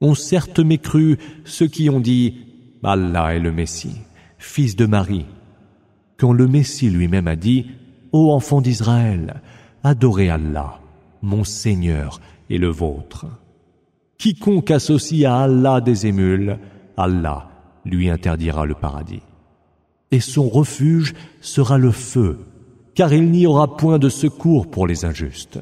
Ont certes mécru ceux qui ont dit Allah est le Messie, fils de Marie. Quand le Messie lui-même a dit Ô enfants d'Israël, adorez Allah, mon Seigneur et le vôtre. Quiconque associe à Allah des émules, Allah lui interdira le paradis. Et son refuge sera le feu, car il n'y aura point de secours pour les injustes.